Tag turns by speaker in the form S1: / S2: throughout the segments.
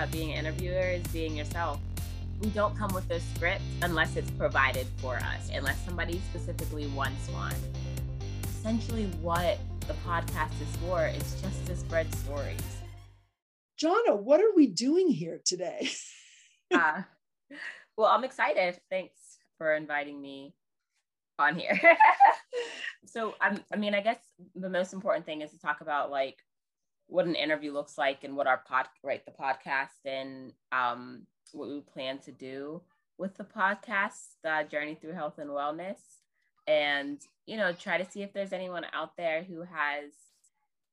S1: about being an interviewer is being yourself. We don't come with a script unless it's provided for us, unless somebody specifically wants one. Essentially, what the podcast is for is just to spread stories.
S2: Jonna, what are we doing here today?
S1: uh, well, I'm excited. Thanks for inviting me on here. so, I'm, I mean, I guess the most important thing is to talk about like what an interview looks like and what our pod right the podcast and um, what we plan to do with the podcast uh, journey through health and wellness. And you know try to see if there's anyone out there who has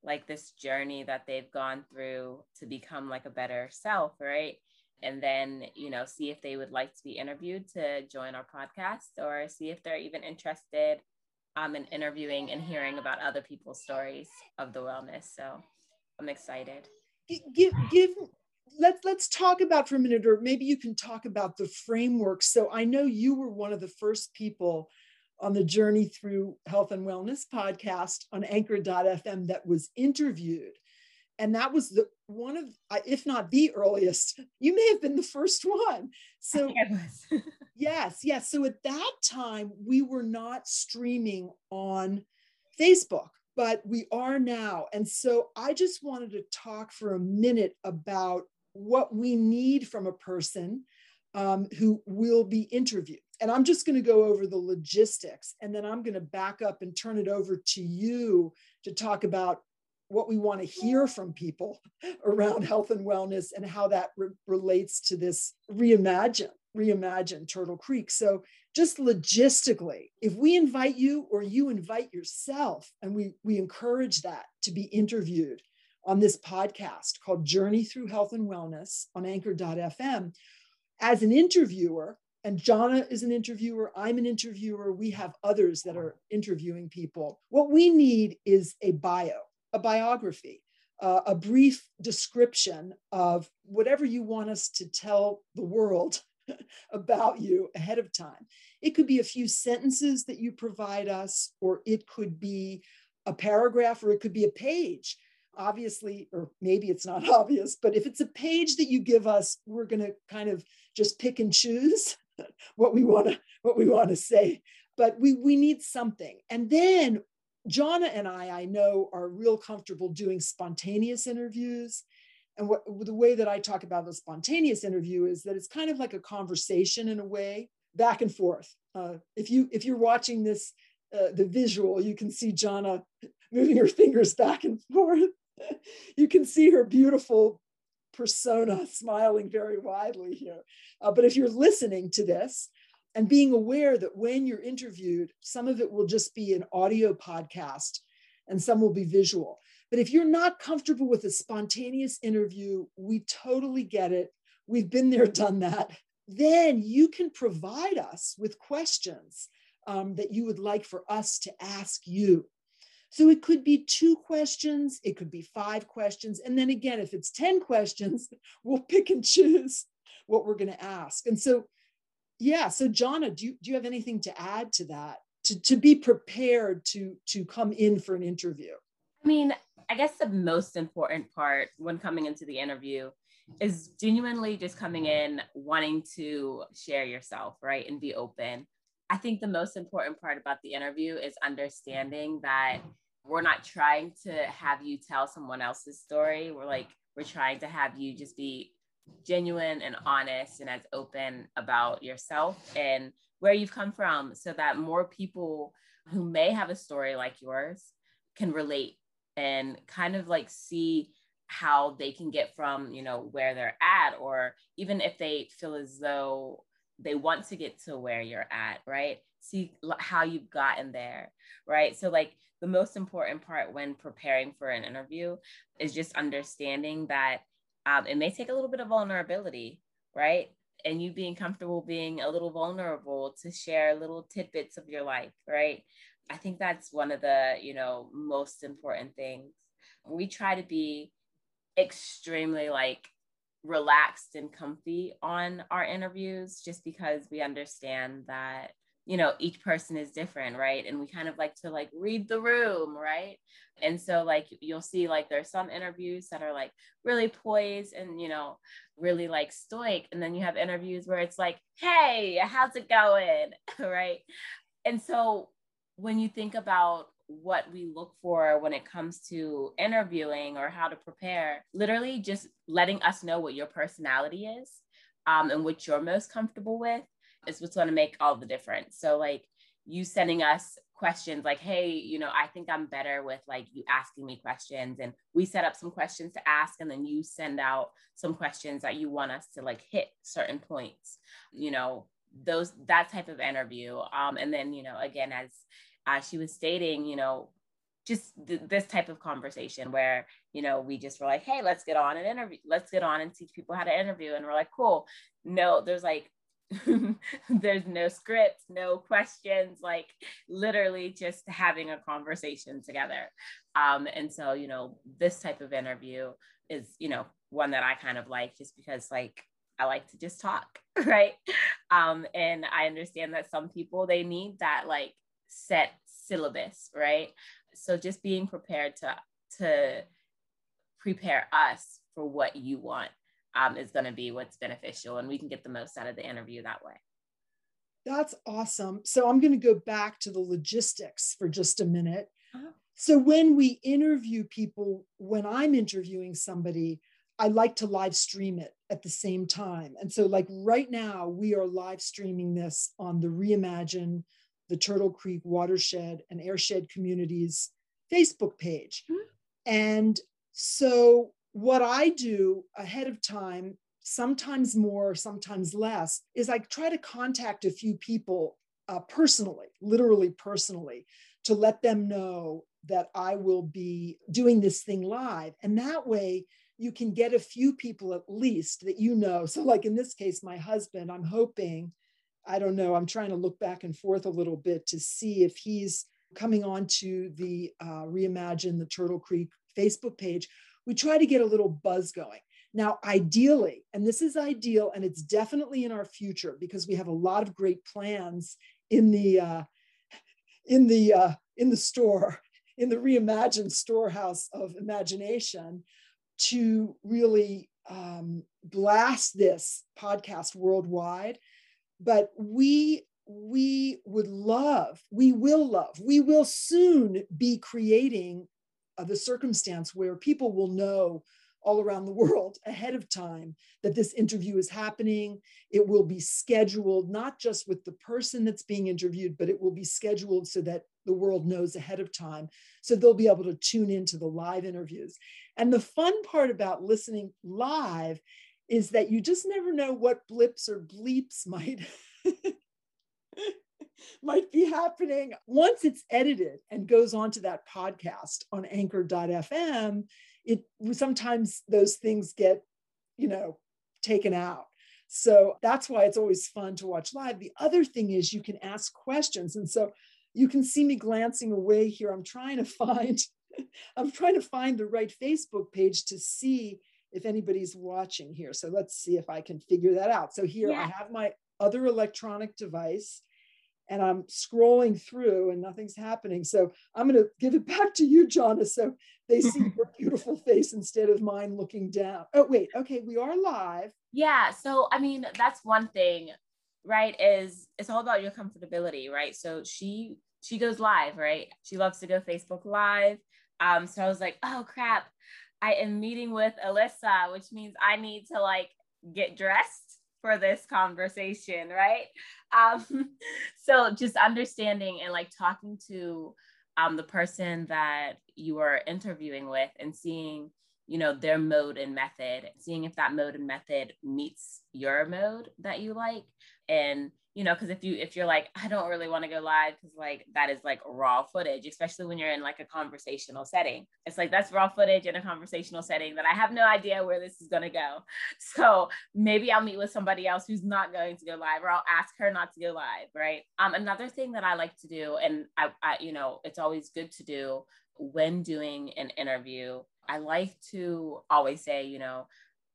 S1: like this journey that they've gone through to become like a better self right? And then you know see if they would like to be interviewed to join our podcast or see if they're even interested um, in interviewing and hearing about other people's stories of the wellness. So I'm excited.
S2: Give give let's let's talk about for a minute, or maybe you can talk about the framework. So I know you were one of the first people on the journey through health and wellness podcast on anchor.fm that was interviewed. And that was the one of if not the earliest you may have been the first one. So yes yes. So at that time we were not streaming on facebook but we are now. And so I just wanted to talk for a minute about what we need from a person um, who will be interviewed. And I'm just going to go over the logistics and then I'm going to back up and turn it over to you to talk about what we want to hear from people around health and wellness and how that re- relates to this reimagine reimagine turtle creek so just logistically if we invite you or you invite yourself and we we encourage that to be interviewed on this podcast called journey through health and wellness on anchor.fm as an interviewer and Jonna is an interviewer, I'm an interviewer, we have others that are interviewing people. What we need is a bio, a biography, uh, a brief description of whatever you want us to tell the world about you ahead of time. It could be a few sentences that you provide us, or it could be a paragraph, or it could be a page. Obviously, or maybe it's not obvious, but if it's a page that you give us, we're going to kind of just pick and choose what we want to what we want to say. But we we need something, and then Jonna and I, I know, are real comfortable doing spontaneous interviews and what the way that I talk about the spontaneous interview is that it's kind of like a conversation in a way, back and forth. Uh, if you if you're watching this, uh, the visual, you can see Jonna moving her fingers back and forth. you can see her beautiful persona smiling very widely here. Uh, but if you're listening to this and being aware that when you're interviewed, some of it will just be an audio podcast and some will be visual. But if you're not comfortable with a spontaneous interview, we totally get it. We've been there, done that. Then you can provide us with questions um, that you would like for us to ask you. So it could be two questions, it could be five questions. And then again, if it's 10 questions, we'll pick and choose what we're going to ask. And so, yeah, so Jonna, do you, do you have anything to add to that? To, to be prepared to to come in for an interview.
S1: I mean, I guess the most important part when coming into the interview is genuinely just coming in wanting to share yourself, right? And be open. I think the most important part about the interview is understanding that we're not trying to have you tell someone else's story. We're like, we're trying to have you just be genuine and honest and as open about yourself and where you've come from so that more people who may have a story like yours can relate and kind of like see how they can get from you know where they're at or even if they feel as though they want to get to where you're at right? See how you've gotten there right? So like the most important part when preparing for an interview is just understanding that um, it may take a little bit of vulnerability right? And you being comfortable being a little vulnerable to share little tidbits of your life right I think that's one of the, you know, most important things. We try to be extremely like relaxed and comfy on our interviews just because we understand that you know each person is different right? And we kind of like to like read the room right? And so like you'll see like there's some interviews that are like really poised and you know really like stoic. And then you have interviews where it's like hey how's it going? Right? And so when you think about what we look for when it comes to interviewing or how to prepare literally just letting us know what your personality is um, and what you're most comfortable with is what's going to make all the difference. So like you sending us questions like, hey, you know, I think I'm better with like you asking me questions and we set up some questions to ask and then you send out some questions that you want us to like hit certain points, you know, those that type of interview. Um, and then, you know, again, as uh, she was stating, you know, just th- this type of conversation where you know we just were like hey let's get on and interview let's get on and teach people how to interview and we're like cool no there's like there's no script, no questions, like literally just having a conversation together. Um, and so, you know, this type of interview is, you know, one that I kind of like just because like I like to just talk, right? Um, and I understand that some people they need that like set syllabus, right? So just being prepared to to prepare us for what you want um, is going to be what's beneficial and we can get the most out of the interview that way
S2: that's awesome so i'm going to go back to the logistics for just a minute uh-huh. so when we interview people when i'm interviewing somebody i like to live stream it at the same time and so like right now we are live streaming this on the reimagine the turtle creek watershed and airshed communities facebook page mm-hmm. and so what I do ahead of time, sometimes more, sometimes less, is I try to contact a few people uh, personally, literally personally, to let them know that I will be doing this thing live. And that way, you can get a few people at least that you know. So, like in this case, my husband, I'm hoping, I don't know, I'm trying to look back and forth a little bit to see if he's coming on to the uh, Reimagine the Turtle Creek Facebook page we try to get a little buzz going. Now, ideally, and this is ideal, and it's definitely in our future because we have a lot of great plans in the uh, in the uh, in the store, in the reimagined storehouse of imagination, to really um, blast this podcast worldwide. But we we would love, we will love, we will soon be creating uh, the circumstance where people will know all around the world ahead of time that this interview is happening. It will be scheduled, not just with the person that's being interviewed, but it will be scheduled so that the world knows ahead of time. So they'll be able to tune into the live interviews. And the fun part about listening live is that you just never know what blips or bleeps might might be happening. Once it's edited and goes onto that podcast on anchor.fm it sometimes those things get you know taken out. So that's why it's always fun to watch live. The other thing is you can ask questions. And so you can see me glancing away here. I'm trying to find i'm trying to find the right facebook page to see if anybody's watching here so let's see if i can figure that out so here yeah. i have my other electronic device and I'm scrolling through and nothing's happening. So I'm going to give it back to you, Jonna, so they see your beautiful face instead of mine looking down. Oh, wait. Okay. We are live.
S1: Yeah. So, I mean, that's one thing, right? Is it's all about your comfortability, right? So she, she goes live, right? She loves to go Facebook live. Um, so I was like, oh crap, I am meeting with Alyssa, which means I need to like get dressed for this conversation, right? Um, so just understanding and like talking to um, the person that you are interviewing with and seeing, you know, their mode and method, seeing if that mode and method meets your mode that you like. And you know because if you if you're like i don't really want to go live because like that is like raw footage especially when you're in like a conversational setting. It's like that's raw footage in a conversational setting that i have no idea where this is going to go. So maybe i'll meet with somebody else who's not going to go live or i'll ask her not to go live right? Um another thing that i like to do and i, I you know it's always good to do when doing an interview i like to always say you know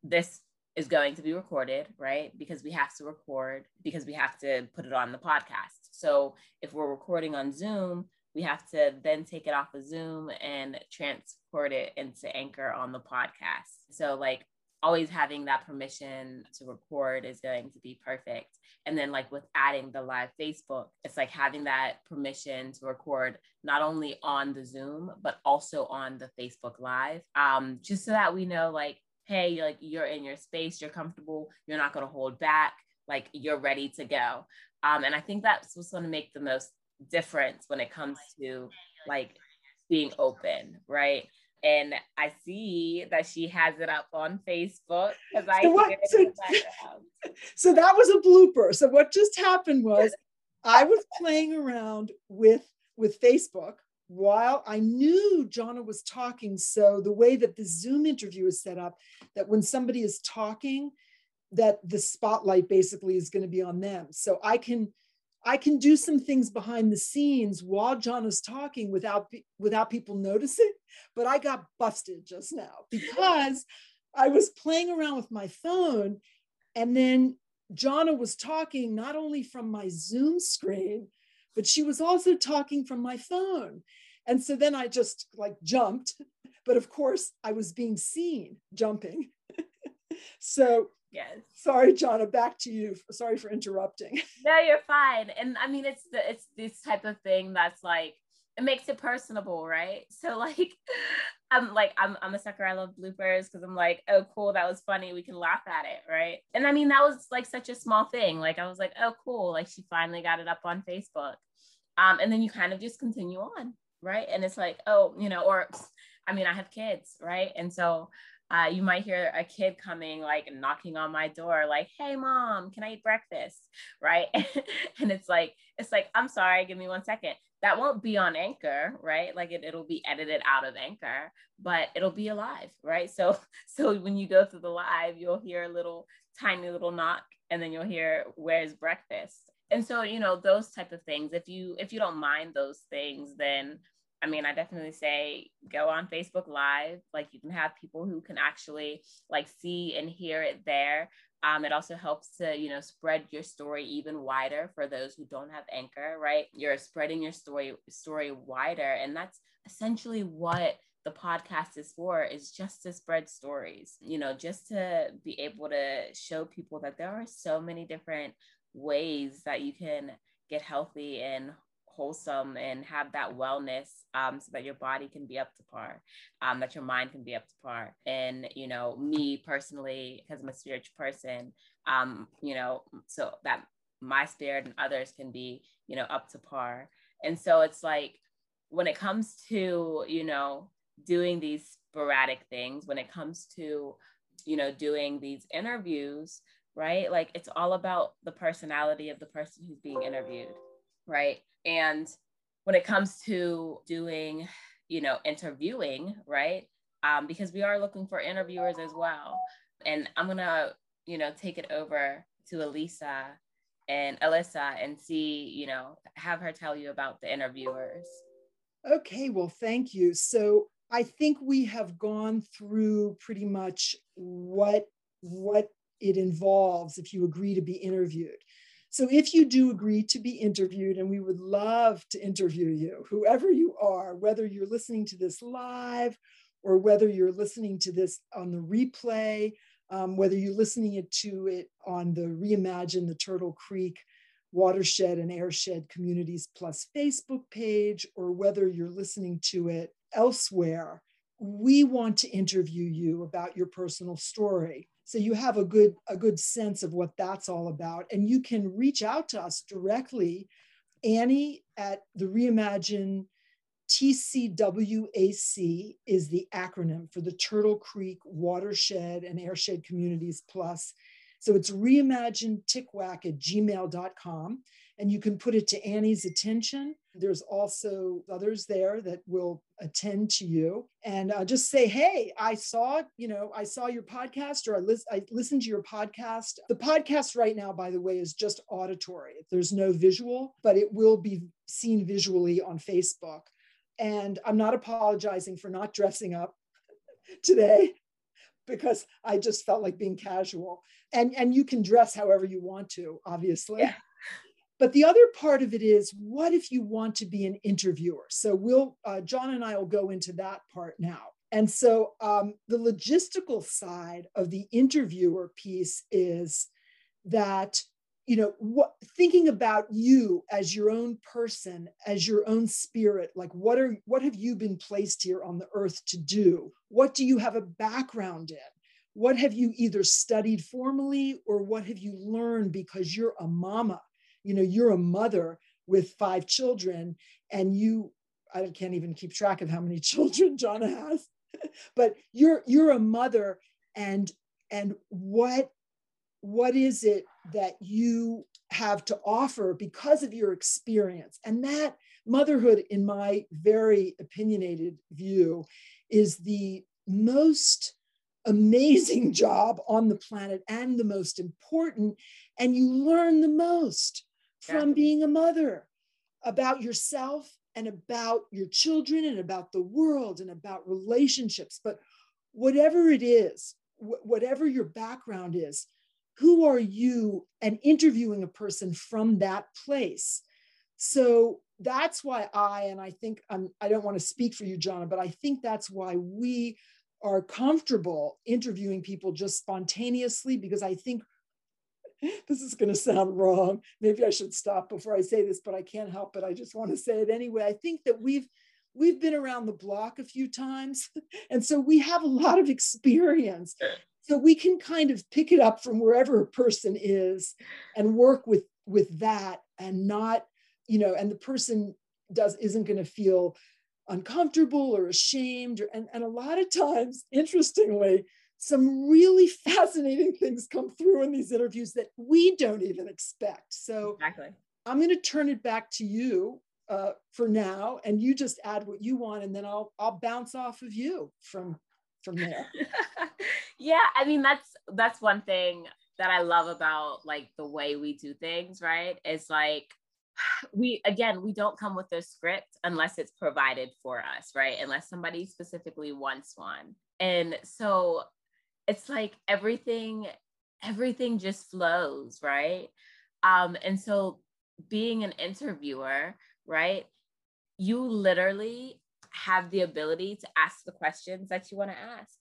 S1: this is going to be recorded, right? Because we have to record, because we have to put it on the podcast. So if we're recording on Zoom, we have to then take it off of Zoom and transport it into Anchor on the podcast. So, like, always having that permission to record is going to be perfect. And then, like, with adding the live Facebook, it's like having that permission to record not only on the Zoom, but also on the Facebook Live, um, just so that we know, like, hey, like, you're in your space, you're comfortable, you're not going to hold back, like, you're ready to go. Um, and I think that's what's going to make the most difference when it comes to like being open, right? And I see that she has it up on Facebook because I
S2: so, what, so, so that was a blooper. So what just happened was I was playing around with with Facebook while I knew Jonna was talking. So the way that the Zoom interview is set up, that when somebody is talking, that the spotlight basically is going to be on them. So I can I can do some things behind the scenes while John is talking without without people noticing. But I got busted just now because I was playing around with my phone, and then Jonna was talking not only from my Zoom screen, but she was also talking from my phone. And so then I just like jumped, but of course I was being seen jumping. so
S1: Yes.
S2: Sorry, Jonna, back to you. Sorry for interrupting.
S1: No, you're fine. And I mean, it's the it's this type of thing that's like it makes it personable, right? So like I'm like I'm I'm a sucker. I love bloopers because I'm like, oh cool, that was funny. We can laugh at it, right? And I mean, that was like such a small thing. Like I was like, oh cool, like she finally got it up on Facebook. Um, and then you kind of just continue on, right? And it's like, oh, you know, or I mean, I have kids, right? And so uh, you might hear a kid coming like knocking on my door like hey mom can i eat breakfast? Right? And it's like it's like i'm sorry give me one second. That won't be on anchor right? Like it, it'll be edited out of anchor but it'll be alive right? So so when you go through the live you'll hear a little tiny little knock and then you'll hear where's breakfast? And so you know those type of things if you if you don't mind those things then I mean, I definitely say go on Facebook Live. Like you can have people who can actually like see and hear it there. Um, it also helps to, you know, spread your story even wider for those who don't have anchor, right? You're spreading your story story wider. And that's essentially what the podcast is for is just to spread stories, you know, just to be able to show people that there are so many different ways that you can get healthy and wholesome and have that wellness um, so that your body can be up to par, um, that your mind can be up to par. And, you know, me personally, because I'm a spiritual person, um, you know, so that my spirit and others can be, you know, up to par. And so it's like when it comes to, you know, doing these sporadic things, when it comes to, you know, doing these interviews, right? Like it's all about the personality of the person who's being interviewed, right? And when it comes to doing, you know, interviewing, right? Um, because we are looking for interviewers as well. And I'm gonna, you know, take it over to Elisa and Alyssa and see, you know, have her tell you about the interviewers.
S2: Okay, well, thank you. So I think we have gone through pretty much what what it involves if you agree to be interviewed. So if you do agree to be interviewed, and we would love to interview you, whoever you are, whether you're listening to this live or whether you're listening to this on the replay, um, whether you're listening to it on the Reimagine the Turtle Creek Watershed and Airshed Communities Plus Facebook page, or whether you're listening to it elsewhere, we want to interview you about your personal story so you have a good a good sense of what that's all about. And you can reach out to us directly annie at the reimagine tcwac is the acronym for the turtle creek watershed and airshed communities plus. So it's reimagine TCWAC at gmail.com and you can put it to Annie's attention. There's also others there that will attend to you and uh, just say, "Hey, I saw, you know, I saw your podcast, or I, lis- I listened to your podcast." The podcast right now, by the way, is just auditory. There's no visual, but it will be seen visually on Facebook. And I'm not apologizing for not dressing up today, because I just felt like being casual. And and you can dress however you want to, obviously. Yeah. But the other part of it is, what if you want to be an interviewer? So we'll uh, John and I will go into that part now. And so um, the logistical side of the interviewer piece is that you know what thinking about you as your own person as your own spirit like what are what have you been placed here on the earth to do what do you have a background in what have you either studied formally or what have you learned because you're a mama you know you're a mother with five children and you i can't even keep track of how many children john has but you're you're a mother and and what what is it that you have to offer because of your experience? And that motherhood in my very opinionated view is the most amazing job on the planet and the most important and you learn the most from yeah. being a mother about yourself and about your children and about the world and about relationships but whatever it is wh- whatever your background is who are you and interviewing a person from that place so that's why i and i think I'm, i don't want to speak for you john but i think that's why we are comfortable interviewing people just spontaneously because i think this is going to sound wrong. Maybe i should stop before i say this but i can't help it. I just want to say it anyway. I think that we've we've been around the block a few times and so we have a lot of experience. So we can kind of pick it up from wherever a person is and work with with that and not you know and the person does isn't going to feel uncomfortable or ashamed or, and, and a lot of times interestingly some really fascinating things come through in these interviews that we don't even expect. So
S1: exactly.
S2: I'm going to turn it back to you uh, for now and you just add what you want and then i'll i'll bounce off of you from from there.
S1: Yeah i mean that's that's one thing that i love about like the way we do things right? It's like we again we don't come with a script unless it's provided for us right? Unless somebody specifically wants one. And so it's like everything everything just flows right? Um and so being an interviewer right you literally have the ability to ask the questions that you want to ask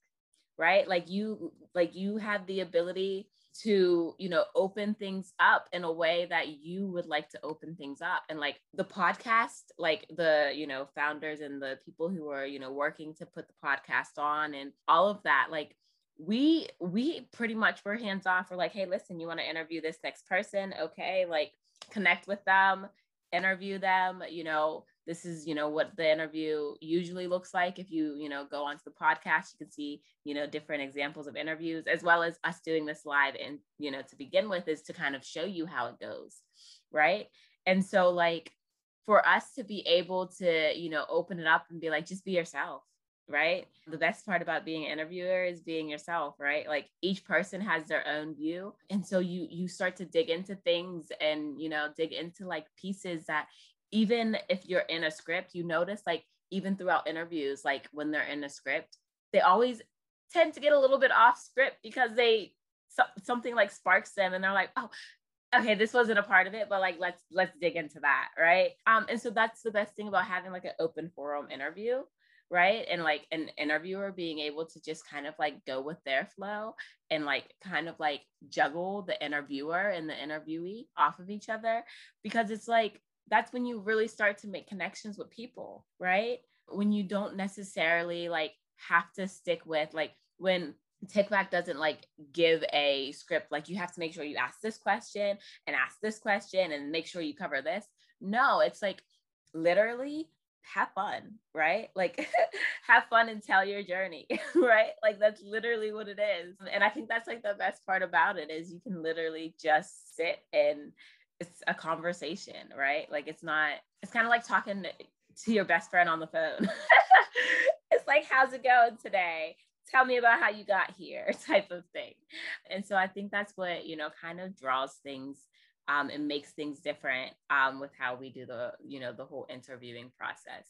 S1: right? Like you like you have the ability to you know open things up in a way that you would like to open things up. And like the podcast like the you know founders and the people who are you know working to put the podcast on and all of that like we we pretty much were hands off. We're like hey listen you want to interview this next person? Okay like connect with them interview them you know this is you know what the interview usually looks like. If you you know go onto the podcast you can see you know different examples of interviews as well as us doing this live and you know to begin with is to kind of show you how it goes right? And so like for us to be able to you know open it up and be like just be yourself right? The best part about being an interviewer is being yourself right? Like each person has their own view. And so you you start to dig into things and you know dig into like pieces that even if you're in a script, you notice like even throughout interviews, like when they're in a script, they always tend to get a little bit off script because they so, something like sparks them and they're like, oh, okay, this wasn't a part of it, but like let's let's dig into that, right? Um, and so that's the best thing about having like an open forum interview, right? And like an interviewer being able to just kind of like go with their flow and like kind of like juggle the interviewer and the interviewee off of each other because it's like that's when you really start to make connections with people, right? When you don't necessarily like have to stick with like when TikTok doesn't like give a script, like you have to make sure you ask this question and ask this question and make sure you cover this. No, it's like literally have fun, right? Like have fun and tell your journey, right? Like that's literally what it is. And I think that's like the best part about it is you can literally just sit and it's a conversation, right? Like it's not, it's kind of like talking to your best friend on the phone. it's like, how's it going today? Tell me about how you got here, type of thing. And so I think that's what, you know, kind of draws things um, and makes things different um, with how we do the, you know, the whole interviewing process.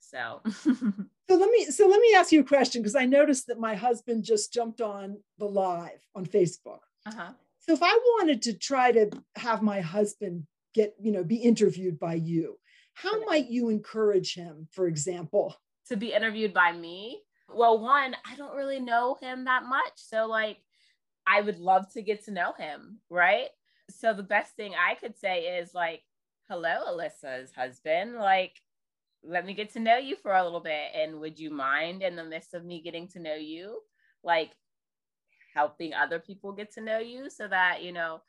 S1: So
S2: So let me so let me ask you a question because I noticed that my husband just jumped on the live on Facebook.
S1: uh-huh.
S2: So if I wanted to try to have my husband get, you know, be interviewed by you, how
S1: Okay.
S2: might you encourage him, for example?
S1: to be interviewed by me. Well, one, I don't really know him that much. So, like, I would love to get to know him, right? So, the best thing I could say is, like, hello, Alyssa's husband. Like, let me get to know you for a little bit. And would you mind, in the midst of me getting to know you, like, helping other people get to know you so that, you know,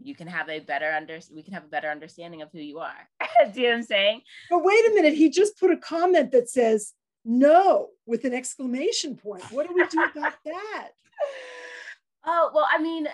S1: you can have a better under we can have a better understanding of who you are. Do you know what I'm saying?
S2: But wait a minute, he just put a comment that says no with an exclamation point. What do we do about that?
S1: Oh, well, I mean,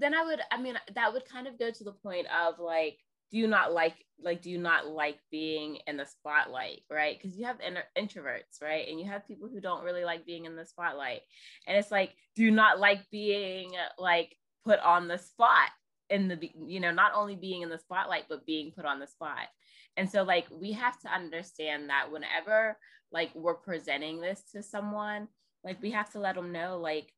S1: then I would, I mean, that would kind of go to the point of like, do you not like, like, do you not like being in the spotlight, right? Because you have inter- introverts, right? And you have people who don't really like being in the spotlight. And it's like, do you not like being like put on the spot in the, you know, not only being in the spotlight, but being put on the spot. And so, like, we have to understand that whenever, like, we're presenting this to someone, like, we have to let them know, like,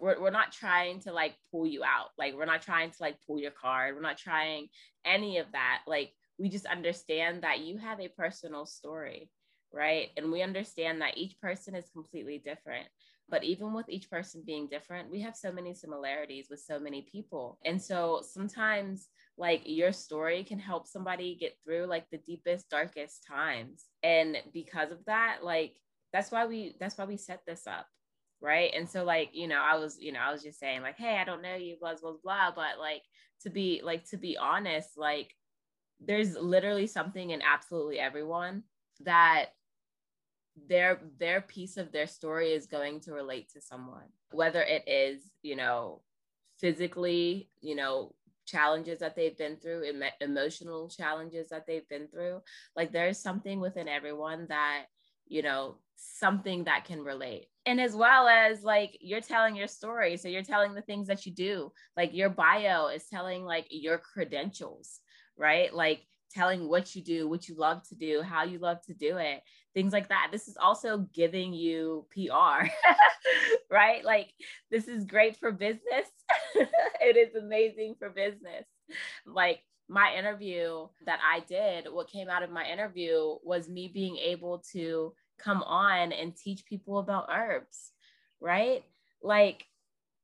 S1: we're, we're not trying to like pull you out. Like we're not trying to like pull your card. We're not trying any of that. Like we just understand that you have a personal story right? And we understand that each person is completely different. But even with each person being different we have so many similarities with so many people. And so sometimes like your story can help somebody get through like the deepest darkest times. And because of that like that's why we that's why we set this up right? And so like you know i was you know i was just saying like hey i don't know you blah blah blah but like to be like to be honest like there's literally something in absolutely everyone that their their piece of their story is going to relate to someone whether it is you know physically you know challenges that they've been through em- emotional challenges that they've been through. Like there's something within everyone that you know something that can relate. And as well as like you're telling your story so you're telling the things that you do like your bio is telling like your credentials right? Like telling what you do what you love to do how you love to do it things like that. This is also giving you pr right? Like this is great for business. It is amazing for business. Like my interview that i did what came out of my interview was me being able to come on and teach people about herbs, right? Like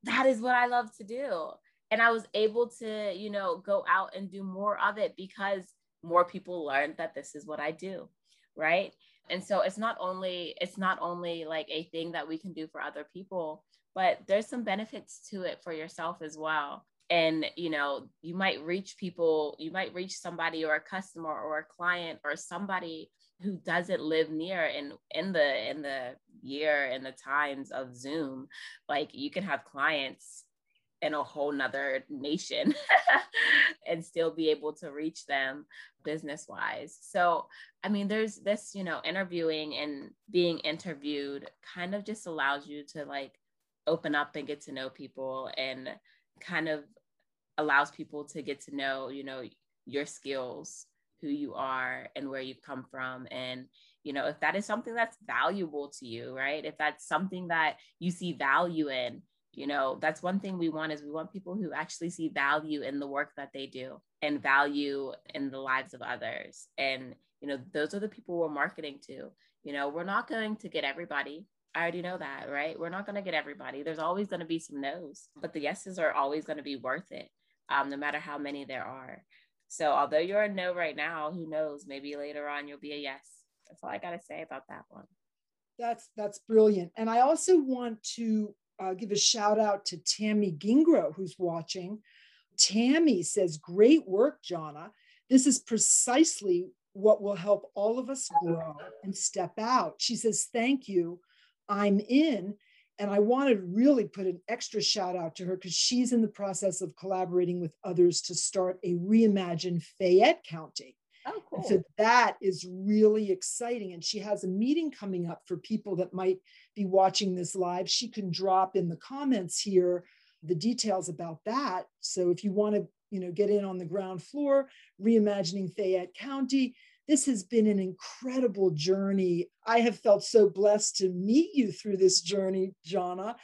S1: that is what I love to do. And I was able to, you know, go out and do more of it because more people learned that this is what I do, right? And so it's not only it's not only like a thing that we can do for other people, but there's some benefits to it for yourself as well. And you know, you might reach people, you might reach somebody or a customer or a client or somebody who doesn't live near in in the in the year and the times of zoom like you can have clients in a whole nother nation and still be able to reach them business wise so i mean there's this you know interviewing and being interviewed kind of just allows you to like open up and get to know people and kind of allows people to get to know you know your skills who you are and where you've come from and you know if that is something that's valuable to you right if that's something that you see value in you know that's one thing we want is we want people who actually see value in the work that they do and value in the lives of others and you know those are the people we're marketing to you know we're not going to get everybody I already know that, right? We're not going to get everybody. There's always going to be some no's, but the yeses are always going to be worth it, um, no matter how many there are. So although you're a no right now, who knows? Maybe later on you'll be a yes. That's all I got to say about that one.
S2: That's that's brilliant. And I also want to uh, give a shout out to Tammy Gingro, who's watching. Tammy says, "Great work, Jonna. This is precisely what will help all of us grow and step out." She says, "Thank you. I'm in." And I want to really put an extra shout out to her because she's in the process of collaborating with others to start a reimagined Fayette County.
S1: Oh, cool.
S2: So that is really exciting. And she has a meeting coming up for people that might be watching this live. She can drop in the comments here the details about that. So if you want to, you know, get in on the ground floor, reimagining Fayette County, this has been an incredible journey. I have felt so blessed to meet you through this journey, Jonna.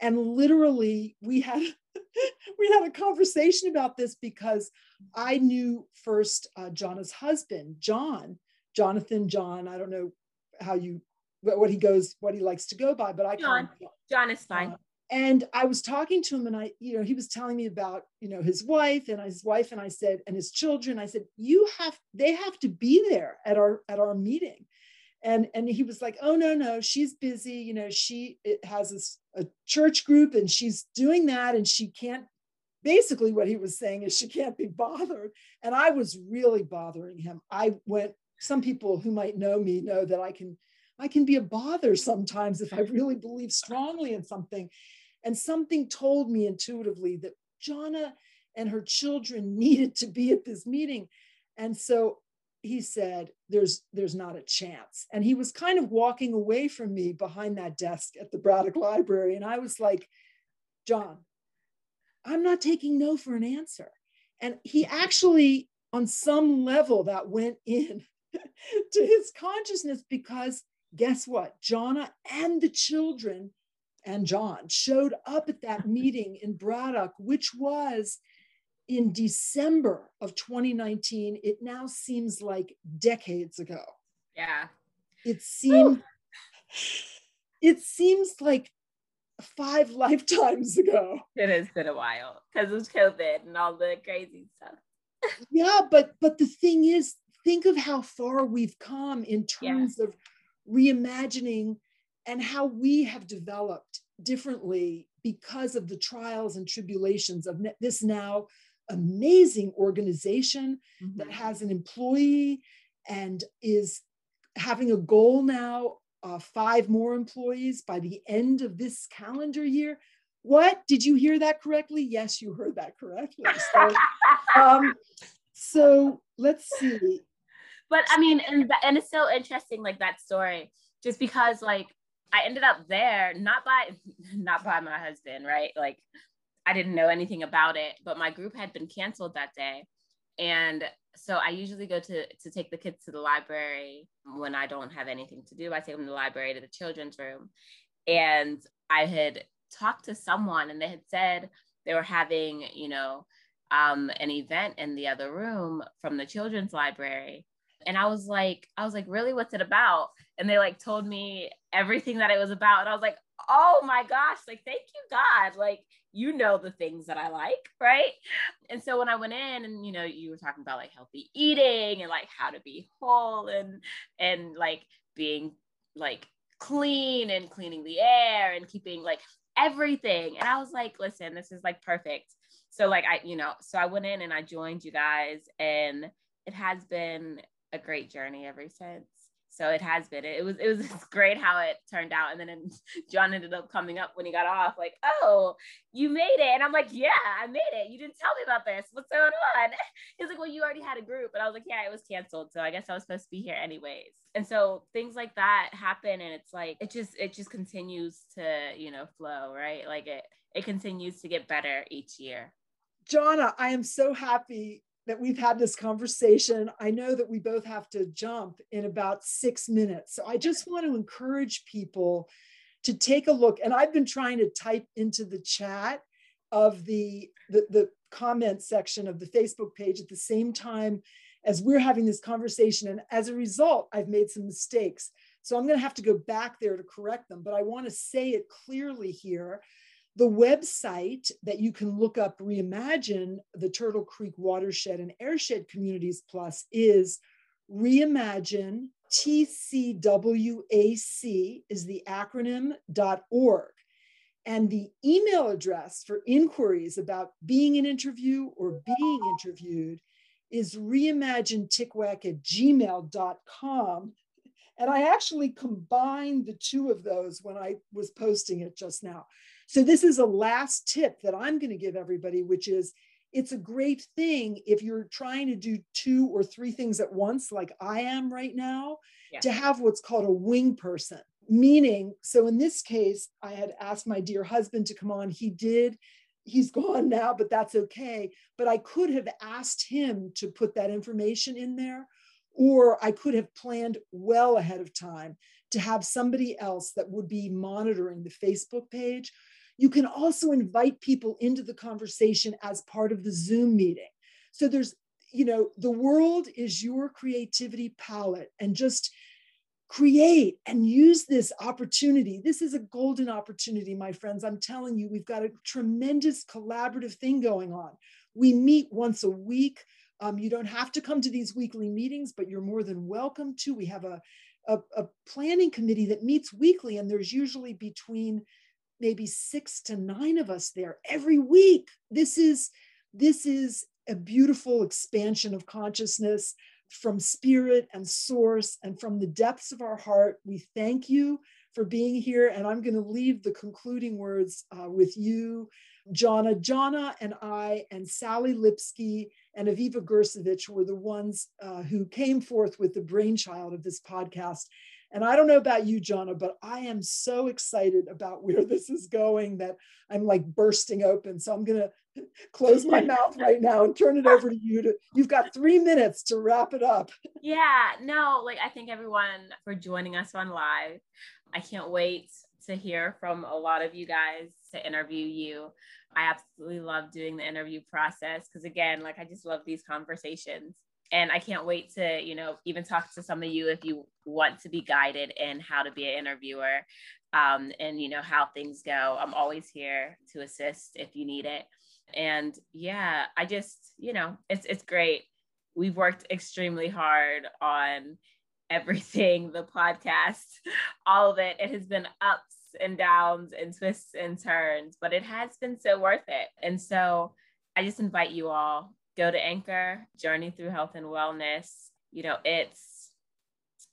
S2: And literally, we had we had a conversation about this because I knew first uh, Jonna's husband, John, Jonathan John. I don't know how you what he goes, what he likes to go by, but I
S1: John. John is fine. Uh,
S2: and I was talking to him, and I, you know, he was telling me about, you know, his wife and his wife, and I said, and his children. I said, you have, they have to be there at our at our meeting, and and he was like, oh no no, she's busy. You know, she has this, a church group, and she's doing that, and she can't. Basically, what he was saying is she can't be bothered, and I was really bothering him. I went. Some people who might know me know that I can I can be a bother sometimes if I really believe strongly in something. And something told me intuitively that Jonna and her children needed to be at this meeting. And so he said, there's, there's not a chance. And he was kind of walking away from me behind that desk at the Braddock Library. And I was like, John, I'm not taking no for an answer. And he actually, on some level, that went in to his consciousness because guess what? Jonna and the children and John showed up at that meeting in Braddock, which was in December of 2019. It now seems like decades ago.
S1: Yeah.
S2: It seemed it seems like five lifetimes ago.
S1: It has been a while because of COVID and all the crazy stuff.
S2: yeah, but but the thing is, think of how far we've come in terms yeah. of reimagining and how we have developed differently because of the trials and tribulations of this now amazing organization mm-hmm. that has an employee and is having a goal now uh, five more employees by the end of this calendar year. What? Did you hear that correctly? Yes you heard that correctly. So, um, so let's see.
S1: But i mean and, and it's so interesting like that story just because like I ended up there not by not by my husband, right? Like I didn't know anything about it, but my group had been canceled that day. And so I usually go to to take the kids to the library when I don't have anything to do. I take them to the library to the children's room. And I had talked to someone and they had said they were having, you know, um, an event in the other room from the children's library. And I was like, I was like, really, what's it about? And they like told me everything that it was about. And I was like, oh my gosh, like, thank you, God. Like, you know the things that I like, right? And so when I went in and you know, you were talking about like healthy eating and like how to be whole and and like being like clean and cleaning the air and keeping like everything. And I was like, listen, this is like perfect. So like I, you know, so I went in and I joined you guys and it has been a great journey ever since so it has been. It was it was great how it turned out. And then john ended up coming up when he got off like oh you made it. And i'm like yeah i made it. You didn't tell me about this. What's going on? He's like well you already had a group. And i was like yeah it was canceled. So i guess i was supposed to be here anyways. And so things like that happen and it's like it just it just continues to you know flow right? Like it it continues to get better each year.
S2: Jonna, I am so happy that we've had this conversation. I know that we both have to jump in about six minutes. So I just want to encourage people to take a look. And I've been trying to type into the chat of the, the, the comment section of the Facebook page at the same time as we're having this conversation. And as a result, I've made some mistakes. So I'm going to have to go back there to correct them. But I want to say it clearly here the website that you can look up reimagine the Turtle Creek Watershed and Airshed Communities Plus is reimagine TCWAC is the acronym .org. And the email address for inquiries about being an interview or being interviewed is reimagineticwec at gmail.com. And I actually combined the two of those when I was posting it just now. So, this is a last tip that I'm going to give everybody, which is it's a great thing if you're trying to do two or three things at once, like I am right now, yeah. to have what's called a wing person. Meaning, so in this case, I had asked my dear husband to come on. He did. He's gone now, but that's okay. But I could have asked him to put that information in there. Or I could have planned well ahead of time to have somebody else that would be monitoring the Facebook page. You can also invite people into the conversation as part of the Zoom meeting. So there's, you know, the world is your creativity palette and just create and use this opportunity. This is a golden opportunity, my friends. I'm telling you, we've got a tremendous collaborative thing going on. We meet once a week. Um, you don't have to come to these weekly meetings, but you're more than welcome to. We have a, a, a planning committee that meets weekly, and there's usually between maybe six to nine of us there every week. This is this is a beautiful expansion of consciousness from spirit and source and from the depths of our heart. We thank you for being here. And I'm going to leave the concluding words uh, with you, Jonna. Jonna and I and Sally Lipsky and Aviva Gersovich were the ones uh, who came forth with the brainchild of this podcast. And I don't know about you, Jonna, but I am so excited about where this is going that I'm like bursting open. So I'm going to close my mouth right now and turn it over to you. To you've got three minutes to wrap it up.
S1: Yeah, no, like I thank everyone for joining us on live. I can't wait to hear from a lot of you guys to interview you. I absolutely love doing the interview process because, again, like I just love these conversations. And I can't wait to, you know, even talk to some of you if you want to be guided in how to be an interviewer um, and, you know, how things go. I'm always here to assist if you need it. And yeah, I just, you know, it's it's great. We've worked extremely hard on everything, the podcast, all of it. It has been ups and downs and twists and turns, but it has been so worth it. And so I just invite you all go to Anchor, Journey Through Health and Wellness. You know, it's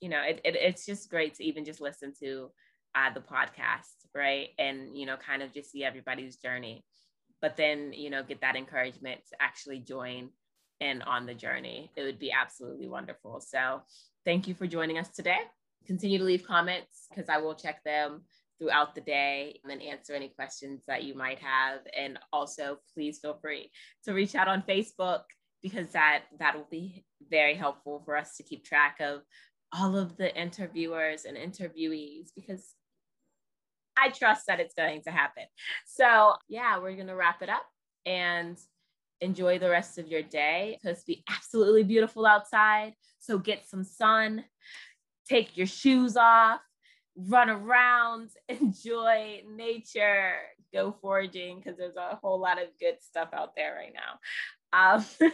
S1: you know, it, it it's just great to even just listen to uh, the podcast, right? And you know, kind of just see everybody's journey. But then, you know, get that encouragement to actually join in on the journey. It would be absolutely wonderful. So thank you for joining us today. Continue to leave comments because I will check them throughout the day and answer any questions that you might have. And also, please feel free to reach out on Facebook because that that will be very helpful for us to keep track of all of the interviewers and interviewees because I trust that it's going to happen. So, yeah, we're going to wrap it up and enjoy the rest of your day. It's supposed to be absolutely beautiful outside. So, get some sun, take your shoes off, run around, enjoy nature, go foraging because there's a whole lot of good stuff out there right now. Um,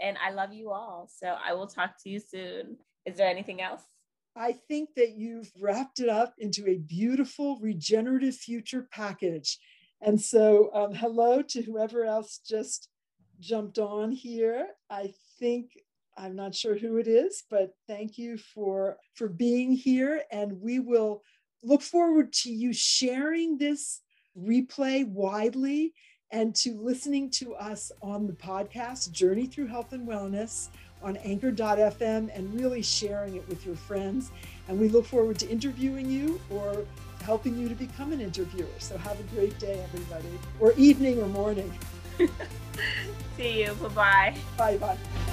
S1: and I love you all. So I will talk to you soon. Is there anything else?
S2: I think that you've wrapped it up into a beautiful regenerative future package. And so, um, hello to whoever else just jumped on here. I think I'm not sure who it is, but thank you for for being here and we will look forward to you sharing this replay widely and to listening to us on the podcast Journey Through Health and Wellness on anchor.fm and really sharing it with your friends. And we look forward to interviewing you or helping you to become an interviewer. So have a great day, everybody, or evening or morning.
S1: See you. Bye bye.
S2: Bye bye.